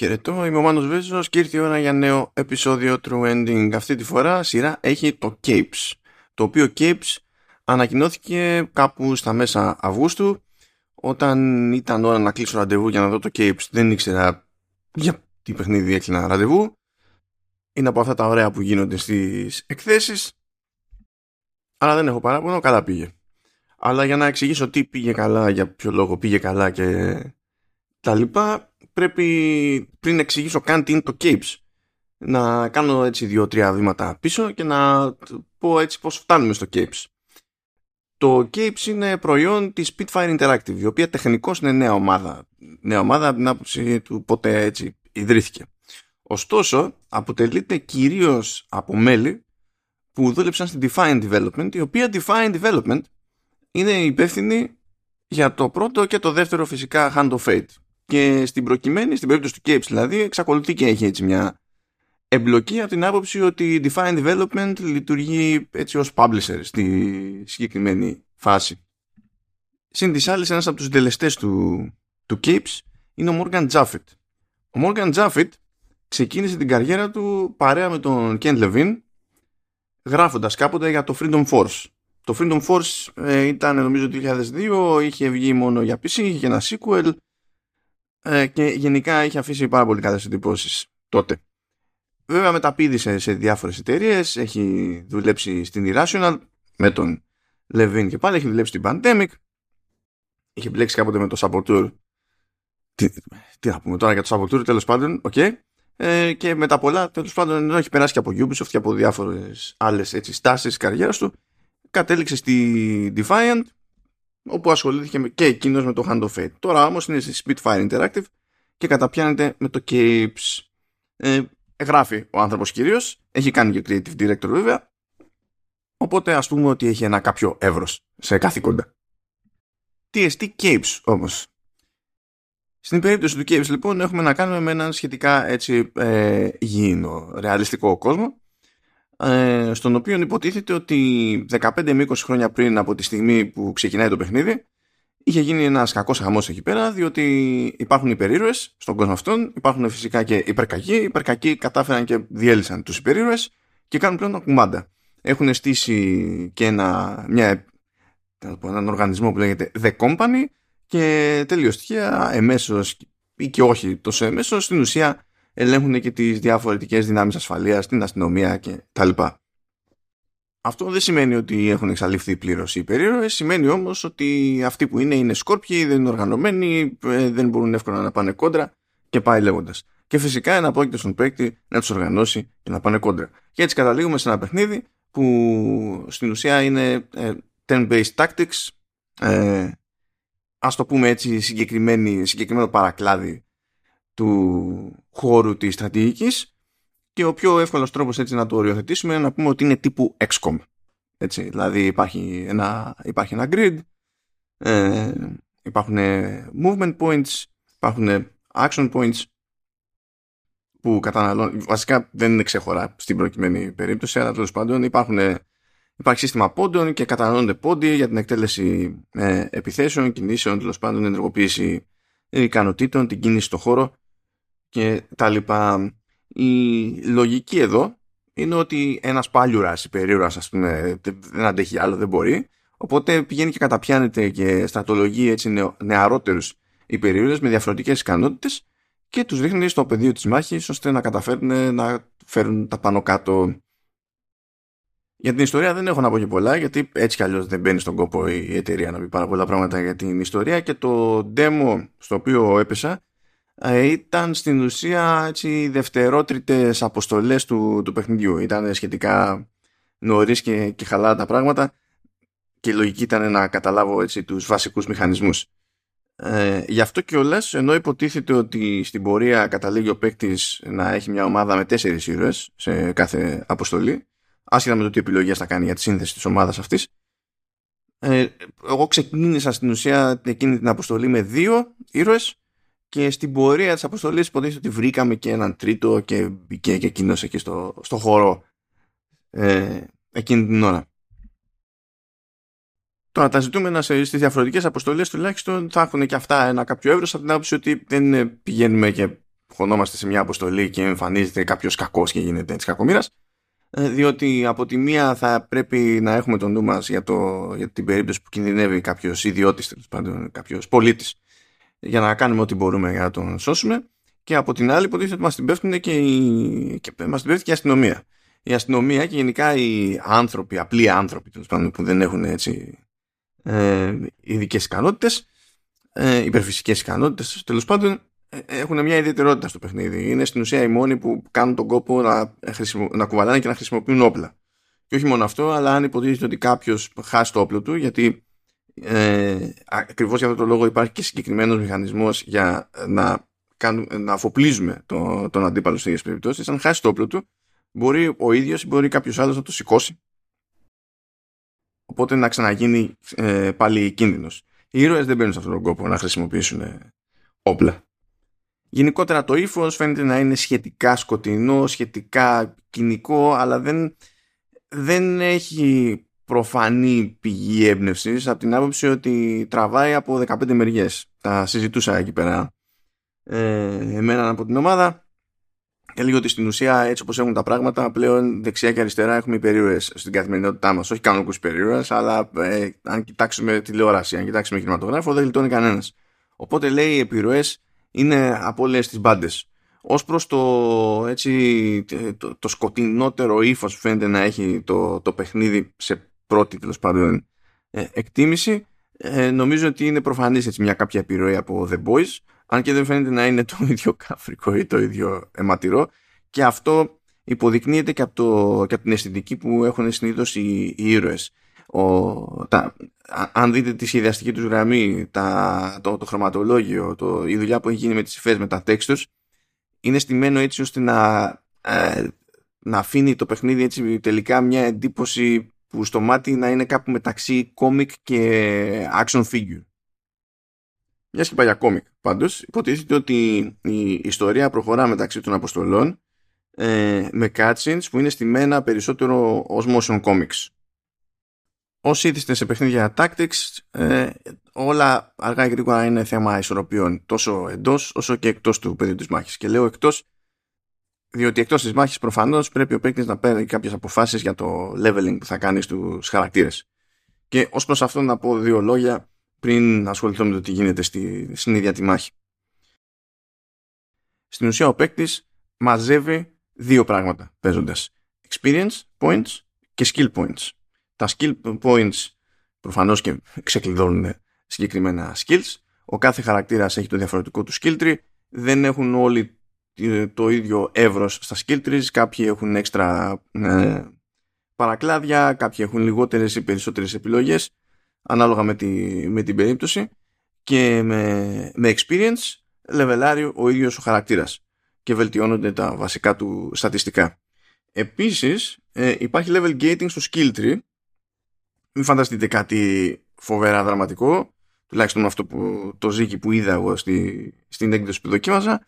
Χαιρετώ, είμαι ο Μάνος Βέζος και ήρθε η ώρα για νέο επεισόδιο True Ending. Αυτή τη φορά σειρά έχει το Capes, το οποίο Capes ανακοινώθηκε κάπου στα μέσα Αυγούστου όταν ήταν ώρα να κλείσω ραντεβού για να δω το Capes. Δεν ήξερα για τι παιχνίδι έκλεινα ραντεβού. Είναι από αυτά τα ωραία που γίνονται στις εκθέσεις αλλά δεν έχω παράπονο, καλά πήγε. Αλλά για να εξηγήσω τι πήγε καλά, για ποιο λόγο πήγε καλά και τα λοιπά πρέπει πριν εξηγήσω καν τι είναι το Capes να κάνω έτσι δύο-τρία βήματα πίσω και να πω έτσι πώς φτάνουμε στο Capes. Το Capes είναι προϊόν της Spitfire Interactive, η οποία τεχνικώς είναι νέα ομάδα. Νέα ομάδα από την άποψη του πότε έτσι ιδρύθηκε. Ωστόσο, αποτελείται κυρίως από μέλη που δούλεψαν στην Defiant Development, η οποία Defiant Development είναι υπεύθυνη για το πρώτο και το δεύτερο φυσικά Hand of Fate. Και στην προκειμένη, στην περίπτωση του Capes δηλαδή, εξακολουθεί και έχει έτσι μια εμπλοκή από την άποψη ότι η Defined Development λειτουργεί έτσι ως publisher στη συγκεκριμένη φάση. Συν της άλλης, ένας από τους συντελεστές του, του Capes είναι ο Morgan Jaffet. Ο Morgan Jaffet ξεκίνησε την καριέρα του παρέα με τον Ken Levine γράφοντας κάποτε για το Freedom Force. Το Freedom Force ε, ήταν νομίζω το 2002, είχε βγει μόνο για PC, είχε ένα sequel ε, και γενικά είχε αφήσει πάρα πολύ καλές εντυπώσεις τότε. Βέβαια μεταπίδησε σε διάφορες εταιρείες, έχει δουλέψει στην Irrational με τον Levine και πάλι, έχει δουλέψει στην Pandemic, είχε μπλέξει κάποτε με το Saboteur. Τι, τι να πούμε τώρα για το Saboteur, τέλος πάντων, OK. Okay. Ε, και μετά πολλά, τέλος πάντων, ενώ έχει περάσει και από Ubisoft και από διάφορες άλλες έτσι, στάσεις της καριέρας του, κατέληξε στη Defiant όπου ασχολήθηκε και εκείνος με το Hand of Fate. Τώρα όμως είναι στη Spitfire Interactive και καταπιάνεται με το Capes. Ε, γράφει ο άνθρωπος κυρίως, έχει κάνει και creative director βέβαια, οπότε ας πούμε ότι έχει ένα κάποιο εύρος σε καθήκοντα. TST Capes όμως. Στην περίπτωση του Capes λοιπόν έχουμε να κάνουμε με έναν σχετικά έτσι ε, γήινο, ρεαλιστικό κόσμο ε, στον οποίο υποτίθεται ότι 15 με 20 χρόνια πριν από τη στιγμή που ξεκινάει το παιχνίδι είχε γίνει ένας κακός χαμός εκεί πέρα, διότι υπάρχουν υπερήρωε στον κόσμο αυτόν, υπάρχουν φυσικά και υπερκακοί. Οι υπερκακοί κατάφεραν και διέλυσαν τους υπερήρωε και κάνουν πλέον τα κουμάντα. Έχουν στήσει και ένα, μια, έναν οργανισμό που λέγεται The Company και τελείως στοιχεία εμέσως ή και όχι τόσο εμέσως στην ουσία ελέγχουν και τις διαφορετικές δυνάμεις ασφαλείας, την αστυνομία και τα λοιπά. Αυτό δεν σημαίνει ότι έχουν εξαλειφθεί πλήρως οι περίρωε, σημαίνει όμως ότι αυτοί που είναι είναι σκόρπιοι, δεν είναι οργανωμένοι, ε, δεν μπορούν εύκολα να πάνε κόντρα και πάει λέγοντας. Και φυσικά είναι απόκειτο στον παίκτη να τους οργανώσει και να πάνε κόντρα. Και έτσι καταλήγουμε σε ένα παιχνίδι που στην ουσία είναι ε, turn-based tactics, ε, ας το πούμε έτσι συγκεκριμένο παρακλάδι του χώρου της στρατηγικής και ο πιο εύκολος τρόπος έτσι να το οριοθετήσουμε είναι να πούμε ότι είναι τύπου XCOM. Έτσι, δηλαδή υπάρχει ένα, υπάρχει ένα grid, ε, υπάρχουν movement points, υπάρχουν action points που καταναλώνουν, βασικά δεν είναι ξεχωρά στην προκειμένη περίπτωση, αλλά τέλος πάντων υπάρχουν, υπάρχει σύστημα πόντων και καταναλώνονται πόντι για την εκτέλεση ε, επιθέσεων, κινήσεων, τέλος πάντων ενεργοποίηση ικανοτήτων, την κίνηση στο χώρο και τα λοιπά. Η λογική εδώ είναι ότι ένας πάλιουρας, υπερήρωας ας πούμε δεν αντέχει άλλο, δεν μπορεί οπότε πηγαίνει και καταπιάνεται και στρατολογεί έτσι νεαρότερους υπερήρωες με διαφορετικές ικανότητες και τους ρίχνει στο πεδίο της μάχης ώστε να καταφέρουν να φέρουν τα πάνω κάτω για την ιστορία δεν έχω να πω και πολλά γιατί έτσι κι αλλιώς δεν μπαίνει στον κόπο η εταιρεία να πει πάρα πολλά πράγματα για την ιστορία και το demo στο οποίο έπεσα ε, ήταν στην ουσία έτσι, δευτερότριτες αποστολές του, του παιχνιδιού. Ήταν σχετικά νωρίς και, και χαλά τα πράγματα και η λογική ήταν να καταλάβω έτσι, τους βασικούς μηχανισμούς. Ε, γι' αυτό και όλες, ενώ υποτίθεται ότι στην πορεία καταλήγει ο παίκτης να έχει μια ομάδα με τέσσερις ήρωες σε κάθε αποστολή, άσχετα με το τι επιλογές θα κάνει για τη σύνθεση της ομάδας αυτής, ε, εγώ ξεκίνησα στην ουσία εκείνη την αποστολή με δύο ήρωες και στην πορεία της αποστολής υποτίθεται ότι βρήκαμε και έναν τρίτο και μπήκε και εκείνος εκεί στο, στο χώρο ε, εκείνη την ώρα. Τώρα τα ζητούμενα σε, στις διαφορετικές αποστολές τουλάχιστον θα έχουν και αυτά ένα κάποιο εύρος από την άποψη ότι δεν πηγαίνουμε και χωνόμαστε σε μια αποστολή και εμφανίζεται κάποιος κακός και γίνεται έτσι κακομήρας ε, διότι από τη μία θα πρέπει να έχουμε τον νου μας για, το, για την περίπτωση που κινδυνεύει κάποιος ιδιώτης τέλος πάντων, κάποιος πολίτης για να κάνουμε ό,τι μπορούμε για να τον σώσουμε και από την άλλη υποτίθεται ότι μας την πέφτουν και, η, και μας την πέφτει και η αστυνομία η αστυνομία και γενικά οι άνθρωποι, απλοί άνθρωποι τέλος πάντων, που δεν έχουν έτσι ε, ειδικές ικανότητες, ε, υπερφυσικές ικανότητες, τέλος πάντων ε, έχουν μια ιδιαιτερότητα στο παιχνίδι. Είναι στην ουσία οι μόνοι που κάνουν τον κόπο να, να κουβαλάνε και να χρησιμοποιούν όπλα. Και όχι μόνο αυτό, αλλά αν υποτίθεται ότι κάποιος χάσει το όπλο του, γιατί ε, ακριβώς για αυτό το λόγο υπάρχει και συγκεκριμένος μηχανισμός για να, κάνουμε, να αφοπλίζουμε το, τον αντίπαλο σε τέτοιε περιπτώσεις. Αν χάσει το όπλο του, μπορεί ο ίδιος ή μπορεί κάποιος άλλος να το σηκώσει. Οπότε να ξαναγίνει ε, πάλι κίνδυνος. Οι ήρωες δεν μπαίνουν σε αυτόν τον κόπο να χρησιμοποιήσουν ε, όπλα. Γενικότερα το ύφος φαίνεται να είναι σχετικά σκοτεινό, σχετικά κοινικό, αλλά δεν, δεν έχει προφανή πηγή έμπνευσης από την άποψη ότι τραβάει από 15 μεριές. Τα συζητούσα εκεί πέρα ε, εμένα από την ομάδα και λίγο ότι στην ουσία έτσι όπως έχουν τα πράγματα πλέον δεξιά και αριστερά έχουμε υπερήρωες στην καθημερινότητά μας όχι κανονικούς υπερήρωες αλλά ε, αν κοιτάξουμε τηλεόραση, αν κοιτάξουμε κινηματογράφο δεν γλιτώνει κανένας οπότε λέει οι επιρροές είναι από όλες τις μπάντες. Ως προς το, έτσι, το, το σκοτεινότερο ύφος που φαίνεται να έχει το, το παιχνίδι σε πρώτη τέλος πάντων ε, εκτίμηση ε, νομίζω ότι είναι προφανής έτσι, μια κάποια επιρροή από The Boys αν και δεν φαίνεται να είναι το ίδιο καφρικό ή το ίδιο αιματηρό και αυτό υποδεικνύεται και από, το, και από την αισθητική που έχουν συνήθως οι, οι ήρωες. Ο, τα, αν δείτε τη σχεδιαστική τους γραμμή, τα, το, το χρωματολόγιο, το, η δουλειά που έχει γίνει με τις υφές, με τα textures, είναι στημένο έτσι ώστε να, ε, να αφήνει το παιχνίδι έτσι τελικά μια εντύπωση που στο μάτι να είναι κάπου μεταξύ comic και action figure. Μιας και παλιά κόμικ. Πάντως, υποτίθεται ότι η ιστορία προχωρά μεταξύ των αποστολών ε, με cutscenes που είναι στημένα περισσότερο ως motion comics. Όσοι ήθιστε σε παιχνίδια tactics, ε, όλα αργά ή γρήγορα είναι θέμα ισορροπιών τόσο εντός όσο και εκτός του πεδίου της μάχης. Και λέω εκτός, διότι εκτός της μάχης προφανώς πρέπει ο παίκτης να παίρνει κάποιες αποφάσεις για το leveling που θα κάνεις στους χαρακτήρες. Και ως προς αυτό να πω δύο λόγια πριν ασχοληθώ με το τι γίνεται στη, στην ίδια τη μάχη. Στην ουσία ο παίκτης μαζεύει δύο πράγματα παίζοντας. Experience points και skill points. Τα skill points προφανώς και ξεκλειδώνουν συγκεκριμένα skills. Ο κάθε χαρακτήρας έχει το διαφορετικό του skill tree. Δεν έχουν όλοι το ίδιο εύρος στα skill trees. Κάποιοι έχουν έξτρα ε, παρακλάδια, κάποιοι έχουν λιγότερες ή περισσότερες επιλογές ανάλογα με, τη, με την περίπτωση και με, με experience λεβελάρει ο ίδιος ο χαρακτήρας και βελτιώνονται τα βασικά του στατιστικά. Επίσης ε, υπάρχει level gating στο skill tree μην φανταστείτε κάτι φοβερά δραματικό τουλάχιστον αυτό που, το ζύγι που είδα εγώ στη, στην έκδοση που δοκίμαζα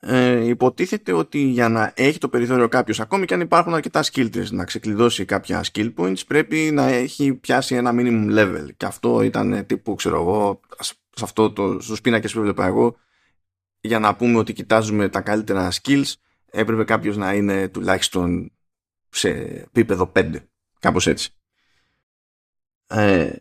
ε, υποτίθεται ότι για να έχει το περιθώριο κάποιος, ακόμη και αν υπάρχουν αρκετά skill trees να ξεκλειδώσει κάποια skill points, πρέπει να έχει πιάσει ένα minimum level. Και αυτό ήταν τύπου, ξέρω εγώ, σε αυτό το, στους πίνακες που έβλεπα εγώ, για να πούμε ότι κοιτάζουμε τα καλύτερα skills, έπρεπε κάποιος να είναι τουλάχιστον σε επίπεδο 5. Κάπως έτσι. Ε,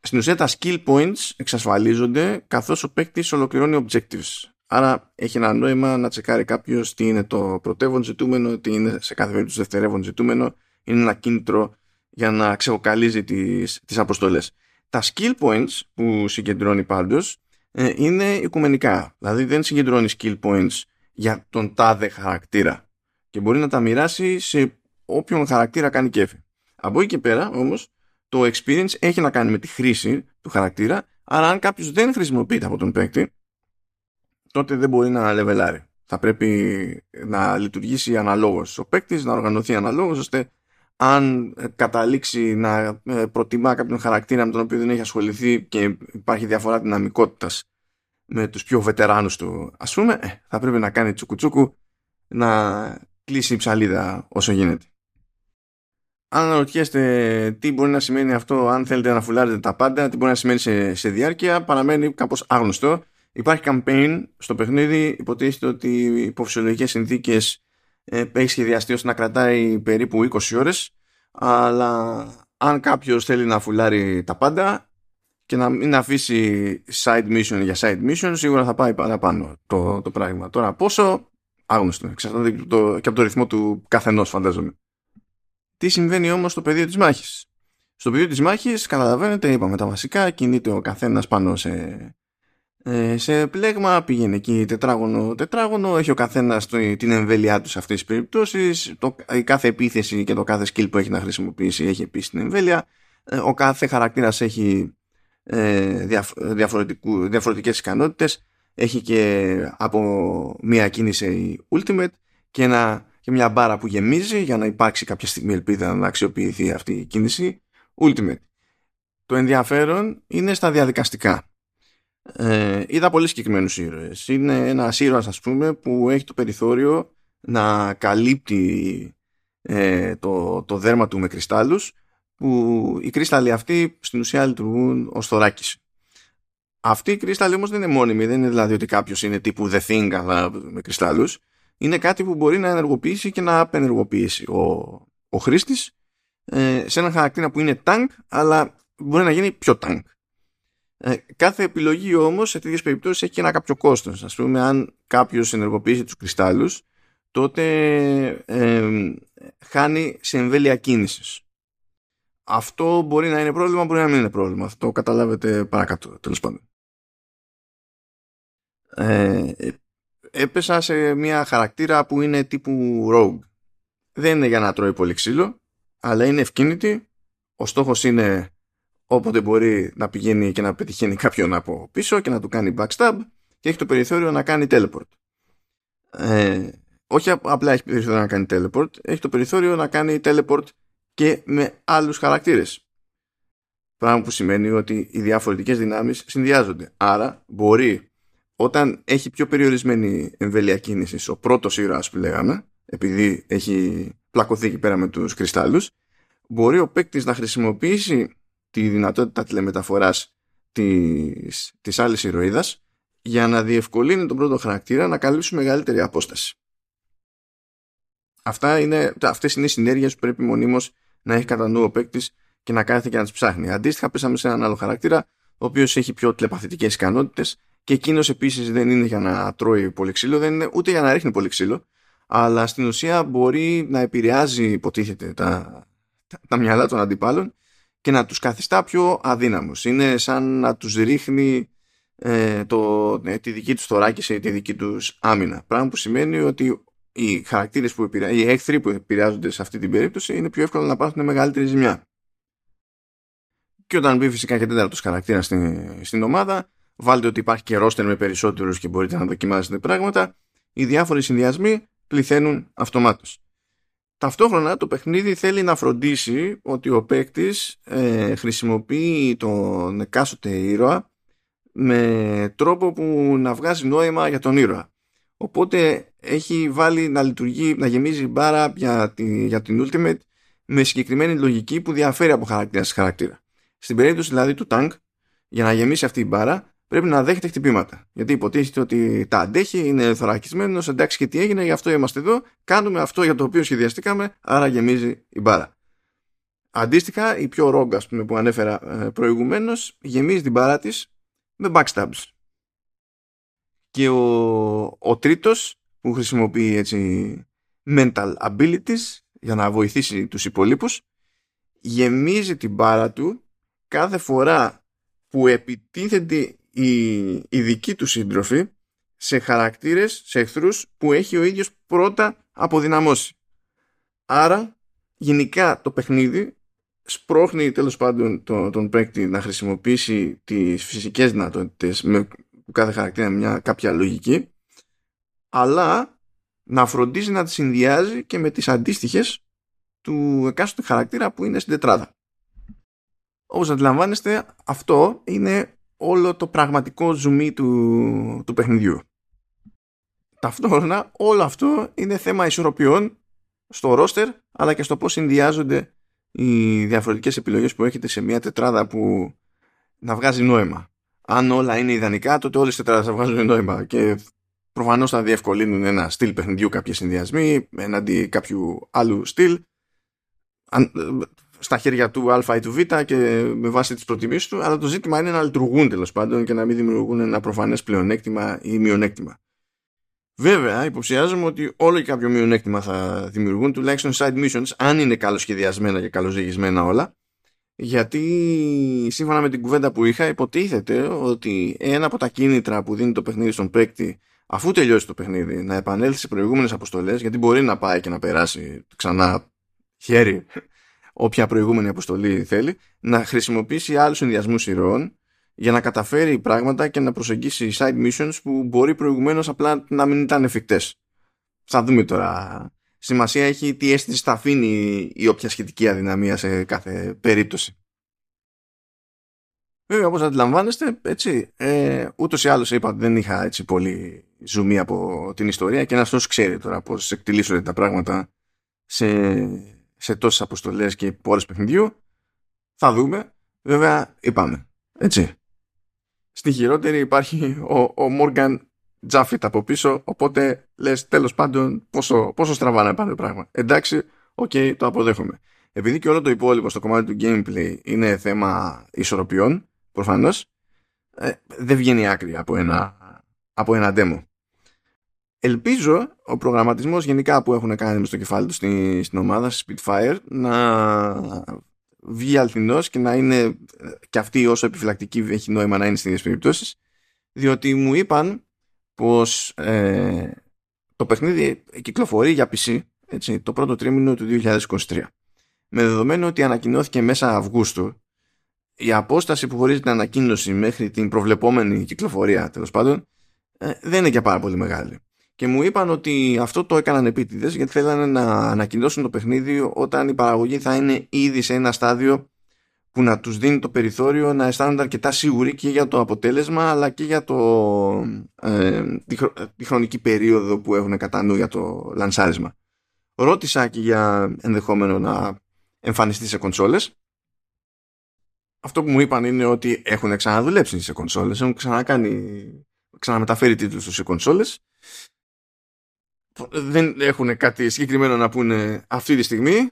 στην ουσία τα skill points εξασφαλίζονται καθώς ο παίκτης ολοκληρώνει objectives. Άρα έχει ένα νόημα να τσεκάρει κάποιος τι είναι το πρωτεύον ζητούμενο, τι είναι σε κάθε περίπτωση δευτερεύον ζητούμενο. Είναι ένα κίνητρο για να ξεχοκαλίζει τις, τις αποστολές. Τα skill points που συγκεντρώνει πάντως ε, είναι οικουμενικά. Δηλαδή δεν συγκεντρώνει skill points για τον τάδε χαρακτήρα και μπορεί να τα μοιράσει σε όποιον χαρακτήρα κάνει κέφι. Από εκεί και πέρα όμως το experience έχει να κάνει με τη χρήση του χαρακτήρα άρα αν κάποιος δεν χρησιμοποιείται από τον παίκτη τότε δεν μπορεί να λεβελάρει. Θα πρέπει να λειτουργήσει αναλόγως ο παίκτης, να οργανωθεί αναλόγως, ώστε αν καταλήξει να ε, προτιμά κάποιον χαρακτήρα με τον οποίο δεν έχει ασχοληθεί και υπάρχει διαφορά δυναμικότητας με τους πιο βετεράνους του ας πούμε, ε, θα πρέπει να κάνει τσουκουτσούκου να κλείσει η ψαλίδα όσο γίνεται. Αν αναρωτιέστε τι μπορεί να σημαίνει αυτό αν θέλετε να φουλάρετε τα πάντα, τι μπορεί να σημαίνει σε, σε διάρκεια, παραμένει κάπως άγνωστο Υπάρχει campaign στο παιχνίδι, υποτίθεται ότι υπό φυσιολογικές συνθήκες ε, έχει σχεδιαστεί ώστε να κρατάει περίπου 20 ώρες αλλά αν κάποιος θέλει να φουλάρει τα πάντα και να μην αφήσει side mission για side mission σίγουρα θα πάει παραπάνω το, το πράγμα. Τώρα πόσο άγνωστο, εξαρτάται και, και από το ρυθμό του καθενός φαντάζομαι. Τι συμβαίνει όμως στο πεδίο της μάχης; Στο πεδίο της μάχης καταλαβαίνετε είπαμε τα βασικά κινείται ο καθένας πάνω σε ε, σε πλέγμα πήγαινε εκεί τετράγωνο τετράγωνο έχει ο καθένας την εμβέλειά του σε αυτές τις περιπτώσεις. Το, η κάθε επίθεση και το κάθε skill που έχει να χρησιμοποιήσει έχει επίσης την εμβέλεια. Ε, ο κάθε χαρακτήρας έχει ε, διαφορετικού, διαφορετικές ικανότητες. Έχει και από μία κίνηση ultimate και, ένα, και μια μπάρα που γεμίζει για να υπάρξει κάποια στιγμή ελπίδα να αξιοποιηθεί αυτή η κίνηση. Ultimate. Το ενδιαφέρον είναι στα διαδικαστικά ε, είδα πολύ συγκεκριμένους ήρωες. Είναι ένας ήρωας, ας πούμε, που έχει το περιθώριο να καλύπτει ε, το, το δέρμα του με κρυστάλλους που οι κρύσταλλοι αυτοί στην ουσία λειτουργούν ως θωράκιση. Αυτή η κρύσταλλη όμως δεν είναι μόνιμη, δεν είναι δηλαδή ότι κάποιος είναι τύπου The Thing αλλά με κρυστάλλους. Είναι κάτι που μπορεί να ενεργοποιήσει και να απενεργοποιήσει ο, ο χρήστης ε, σε ένα χαρακτήρα που είναι tank αλλά μπορεί να γίνει πιο tank. Ε, κάθε επιλογή όμως σε τέτοιες περιπτώσεις έχει και ένα κάποιο κόστος. Ας πούμε αν κάποιος ενεργοποιήσει τους κρυστάλλους τότε ε, χάνει σε εμβέλεια κίνησης. Αυτό μπορεί να είναι πρόβλημα, μπορεί να μην είναι πρόβλημα. Αυτό καταλάβετε παρακάτω τέλος πάντων. Ε, έπεσα σε μια χαρακτήρα που είναι τύπου rogue. Δεν είναι για να τρώει πολύ ξύλο, αλλά είναι ευκίνητη. Ο στόχος είναι όποτε μπορεί να πηγαίνει και να πετυχαίνει κάποιον από πίσω και να του κάνει backstab και έχει το περιθώριο να κάνει teleport. Ε, όχι απλά έχει περιθώριο να κάνει teleport, έχει το περιθώριο να κάνει teleport και με άλλους χαρακτήρες. Πράγμα που σημαίνει ότι οι διαφορετικές δυνάμεις συνδυάζονται. Άρα μπορεί όταν έχει πιο περιορισμένη εμβέλεια κίνησης ο πρώτος ήρωας που λέγαμε, επειδή έχει πλακωθεί εκεί πέρα με τους κρυστάλλους, μπορεί ο παίκτης να χρησιμοποιήσει τη δυνατότητα τηλεμεταφοράς της, της άλλης ηρωίδας για να διευκολύνει τον πρώτο χαρακτήρα να καλύψει μεγαλύτερη απόσταση. Αυτά είναι, αυτές είναι οι συνέργειες που πρέπει μονίμως να έχει κατά νου ο παίκτης και να κάθεται και να τις ψάχνει. Αντίστοιχα, πέσαμε σε έναν άλλο χαρακτήρα, ο οποίος έχει πιο τηλεπαθητικές ικανότητες και εκείνος επίσης δεν είναι για να τρώει πολύ ξύλο, δεν είναι ούτε για να ρίχνει πολύ ξύλο, αλλά στην ουσία μπορεί να επηρεάζει, υποτίθεται, τα, τα, τα μυαλά των αντιπάλων και να τους καθιστά πιο αδύναμους. Είναι σαν να τους ρίχνει ε, το, ε, τη δική τους θωράκιση ή τη δική τους άμυνα. Πράγμα που σημαίνει ότι οι χαρακτήρες που επηρεάζουν, οι έχθροι που επηρεάζονται σε αυτή την περίπτωση είναι πιο εύκολο να πάθουν μεγαλύτερη ζημιά. Και όταν μπει φυσικά και τέταρτος χαρακτήρας στην, στην ομάδα, βάλτε ότι υπάρχει και ρόστερ με περισσότερους και μπορείτε να δοκιμάσετε πράγματα. Οι διάφοροι συνδυασμοί πληθαίνουν αυτομάτως. Ταυτόχρονα το παιχνίδι θέλει να φροντίσει ότι ο παίκτης ε, χρησιμοποιεί τον εκάστοτε ήρωα με τρόπο που να βγάζει νόημα για τον ήρωα. Οπότε έχει βάλει να λειτουργεί, να γεμίζει μπάρα για, τη, για την Ultimate με συγκεκριμένη λογική που διαφέρει από χαρακτήρα σε χαρακτήρα. Στην περίπτωση δηλαδή του Tank, για να γεμίσει αυτή η μπάρα, πρέπει να δέχεται χτυπήματα. Γιατί υποτίθεται ότι τα αντέχει, είναι θωρακισμένος, εντάξει και τι έγινε, γι' αυτό είμαστε εδώ. Κάνουμε αυτό για το οποίο σχεδιαστήκαμε, άρα γεμίζει η μπάρα. Αντίστοιχα, η πιο ρόγκα που ανέφερα ε, προηγουμένως γεμίζει την μπάρα της με backstabs. Και ο, ο τρίτος που χρησιμοποιεί έτσι mental abilities για να βοηθήσει τους υπολείπους γεμίζει την μπάρα του κάθε φορά που επιτίθεται η, η δική του σύντροφη σε χαρακτήρες, σε εχθρούς που έχει ο ίδιος πρώτα αποδυναμώσει. Άρα γενικά το παιχνίδι σπρώχνει τέλος πάντων τον, τον παίκτη να χρησιμοποιήσει τις φυσικές δυνατότητες με κάθε χαρακτήρα μια κάποια λογική αλλά να φροντίζει να τη συνδυάζει και με τις αντίστοιχες του εκάστοτε χαρακτήρα που είναι στην τετράδα. Όπως αντιλαμβάνεστε αυτό είναι όλο το πραγματικό ζουμί του, του παιχνιδιού. Ταυτόχρονα όλο αυτό είναι θέμα ισορροπιών στο ρόστερ αλλά και στο πώς συνδυάζονται οι διαφορετικές επιλογές που έχετε σε μια τετράδα που να βγάζει νόημα. αν όλα είναι ιδανικά, τότε όλες οι τετράδες θα βγάζουν νόημα. Και προφανώς θα διευκολύνουν ένα στυλ παιχνιδιού κάποιοι συνδυασμοί εναντί κάποιου άλλου στυλ στα χέρια του Α ή του Β και με βάση τις προτιμήσεις του, αλλά το ζήτημα είναι να λειτουργούν τέλος πάντων και να μην δημιουργούν ένα προφανές πλεονέκτημα ή μειονέκτημα. Βέβαια, υποψιάζομαι ότι όλο και κάποιο μειονέκτημα θα δημιουργούν, τουλάχιστον side missions, αν είναι καλοσχεδιασμένα και καλοζυγισμένα όλα, γιατί σύμφωνα με την κουβέντα που είχα, υποτίθεται ότι ένα από τα κίνητρα που δίνει το παιχνίδι στον παίκτη, αφού τελειώσει το παιχνίδι, να επανέλθει σε προηγούμενες αποστολές, γιατί μπορεί να πάει και να περάσει ξανά χέρι όποια προηγούμενη αποστολή θέλει, να χρησιμοποιήσει άλλους συνδυασμούς ηρώων για να καταφέρει πράγματα και να προσεγγίσει side missions που μπορεί προηγουμένως απλά να μην ήταν εφικτές. Θα δούμε τώρα. Σημασία έχει τι αίσθηση θα αφήνει η όποια σχετική αδυναμία σε κάθε περίπτωση. Βέβαια, όπως αντιλαμβάνεστε, έτσι, ε, ούτως ή άλλως είπα δεν είχα έτσι πολύ ζουμί από την ιστορία και ένας τόσος ξέρει τώρα πώς εκτιλήσονται τα πράγματα σε, σε τόσες αποστολές και πόλες παιχνιδιού. Θα δούμε. Βέβαια, είπαμε. Έτσι. Στη χειρότερη υπάρχει ο, ο Morgan Jaffit από πίσω, οπότε λες τέλος πάντων πόσο, πόσο στραβά να πάνε πράγματα. Εντάξει, OK, okay, το αποδέχομαι. Επειδή και όλο το υπόλοιπο στο κομμάτι του gameplay είναι θέμα ισορροπιών, προφανώς, ε, δεν βγαίνει άκρη από ένα, από ένα demo. Ελπίζω ο προγραμματισμός γενικά που έχουν κάνει με στο κεφάλι τους στην, στην ομάδα, στη Spitfire, να βγει αλθινός και να είναι και αυτή όσο επιφυλακτική έχει νόημα να είναι στις ίδιες περιπτώσεις διότι μου είπαν πως ε, το παιχνίδι κυκλοφορεί για PC έτσι, το πρώτο τρίμηνο του 2023 με δεδομένο ότι ανακοινώθηκε μέσα Αυγούστου η απόσταση που χωρίζει την ανακοίνωση μέχρι την προβλεπόμενη κυκλοφορία τέλος πάντων ε, δεν είναι και πάρα πολύ μεγάλη και μου είπαν ότι αυτό το έκαναν επίτηδες γιατί θέλανε να ανακοινώσουν το παιχνίδι όταν η παραγωγή θα είναι ήδη σε ένα στάδιο που να τους δίνει το περιθώριο να αισθάνονται αρκετά σίγουροι και για το αποτέλεσμα αλλά και για το, ε, τη, χρονική περίοδο που έχουν κατά νου για το λανσάρισμα. Ρώτησα και για ενδεχόμενο να εμφανιστεί σε κονσόλες. Αυτό που μου είπαν είναι ότι έχουν ξαναδουλέψει σε κονσόλες, έχουν ξανακάνει, ξαναμεταφέρει τίτλους σε κονσόλες δεν έχουν κάτι συγκεκριμένο να πούνε αυτή τη στιγμή.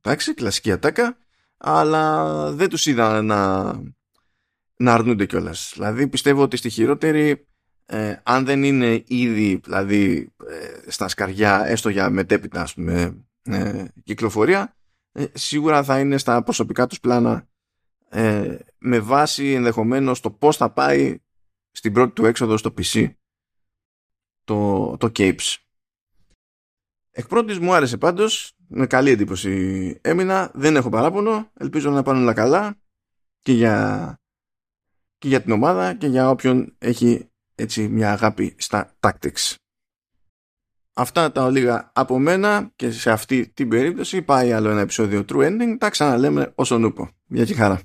Εντάξει, κλασική ατάκα. Αλλά δεν τους είδα να, να αρνούνται κιόλας. Δηλαδή πιστεύω ότι στη χειρότερη, ε, αν δεν είναι ήδη δηλαδή, ε, στα σκαριά, έστω για μετέπειτα ας πούμε, ε, κυκλοφορία, σίγουρα θα είναι στα προσωπικά τους πλάνα με βάση ενδεχομένως το πώς θα πάει στην πρώτη του έξοδο στο PC το, το Capes. Εκ πρώτης μου άρεσε πάντως. Με καλή εντύπωση έμεινα. Δεν έχω παράπονο. Ελπίζω να πάνε όλα καλά και για, και για την ομάδα και για όποιον έχει έτσι μια αγάπη στα tactics. Αυτά τα ολίγα από μένα και σε αυτή την περίπτωση πάει άλλο ένα επεισόδιο True Ending. Τα ξαναλέμε όσον ούπο. Για τη χαρά.